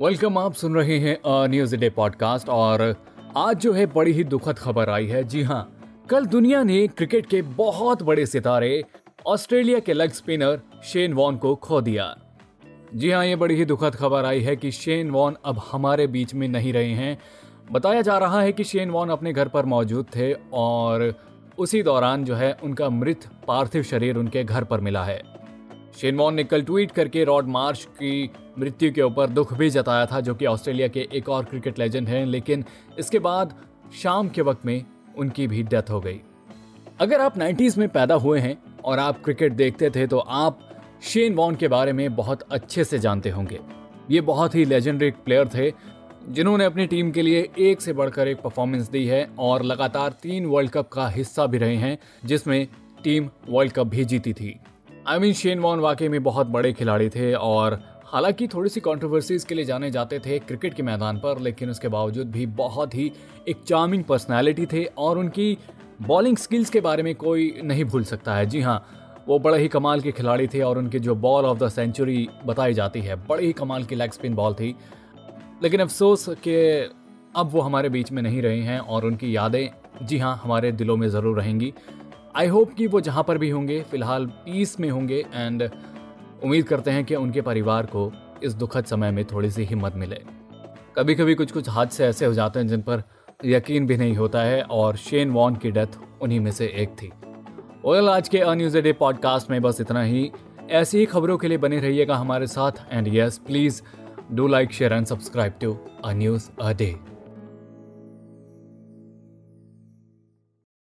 Welcome आप सुन रहे हैं न्यूज़ डे पॉडकास्ट और आज जो है बड़ी ही दुखद खबर आई है। जी हाँ कल दुनिया ने क्रिकेट के बहुत बड़े सितारे ऑस्ट्रेलिया के लेग स्पिनर शेन वॉन को खो दिया। जी हाँ ये बड़ी ही दुखद खबर आई है कि शेन वॉन अब हमारे बीच में नहीं रहे हैं। बताया जा रहा है कि शेन वॉन अपने घर पर मौजूद थे और उसी दौरान जो है उनका मृत पार्थिव शरीर उनके घर पर मिला है। शेन वॉन ने कल ट्वीट करके रॉड मार्श की मृत्यु के ऊपर दुख भी जताया था, जो कि ऑस्ट्रेलिया के एक और क्रिकेट लेजेंड हैं, लेकिन इसके बाद शाम के वक्त में उनकी भी डेथ हो गई। अगर आप 90s में पैदा हुए हैं और आप क्रिकेट देखते थे तो आप शेन वॉन के बारे में बहुत अच्छे से जानते होंगे। ये बहुत ही लेजेंडरी प्लेयर थे, जिन्होंने अपनी टीम के लिए एक से बढ़कर एक परफॉर्मेंस दी है, और लगातार तीन वर्ल्ड कप का हिस्सा भी रहे हैं, जिसमें टीम वर्ल्ड कप भी जीती थी। आई मीन, शेन वॉन वाकई में बहुत बड़े खिलाड़ी थे, और हालाँकि थोड़ी सी कंट्रोवर्सीज के लिए जाने जाते थे क्रिकेट के मैदान पर, लेकिन उसके बावजूद भी बहुत ही एक चार्मिंग पर्सनैलिटी थे और उनकी बॉलिंग स्किल्स के बारे में कोई नहीं भूल सकता है। जी हाँ वो बड़े ही कमाल के खिलाड़ी थे और उनकी जो बॉल ऑफ़ द सेंचुरी बताई जाती है, बड़े ही कमाल की लेग स्पिन बॉल थी। लेकिन अफसोस कि अब वो हमारे बीच में नहीं रहे हैं और उनकी यादें, जी हाँ हमारे दिलों में ज़रूर रहेंगी। आई होप कि वो जहाँ पर भी होंगे, फ़िलहाल पीस में होंगे एंड उम्मीद करते हैं कि उनके परिवार को इस दुखद समय में थोड़ी सी हिम्मत मिले। कभी कभी कुछ कुछ हादसे ऐसे हो जाते हैं जिन पर यकीन भी नहीं होता है और शेन वॉन की डेथ उन्हीं में से एक थी। वेल आज के न्यूज़ डे पॉडकास्ट में बस इतना ही। ऐसी ही खबरों के लिए बने रहिएगा हमारे साथ। And yes, please do like, share and subscribe to a news a day.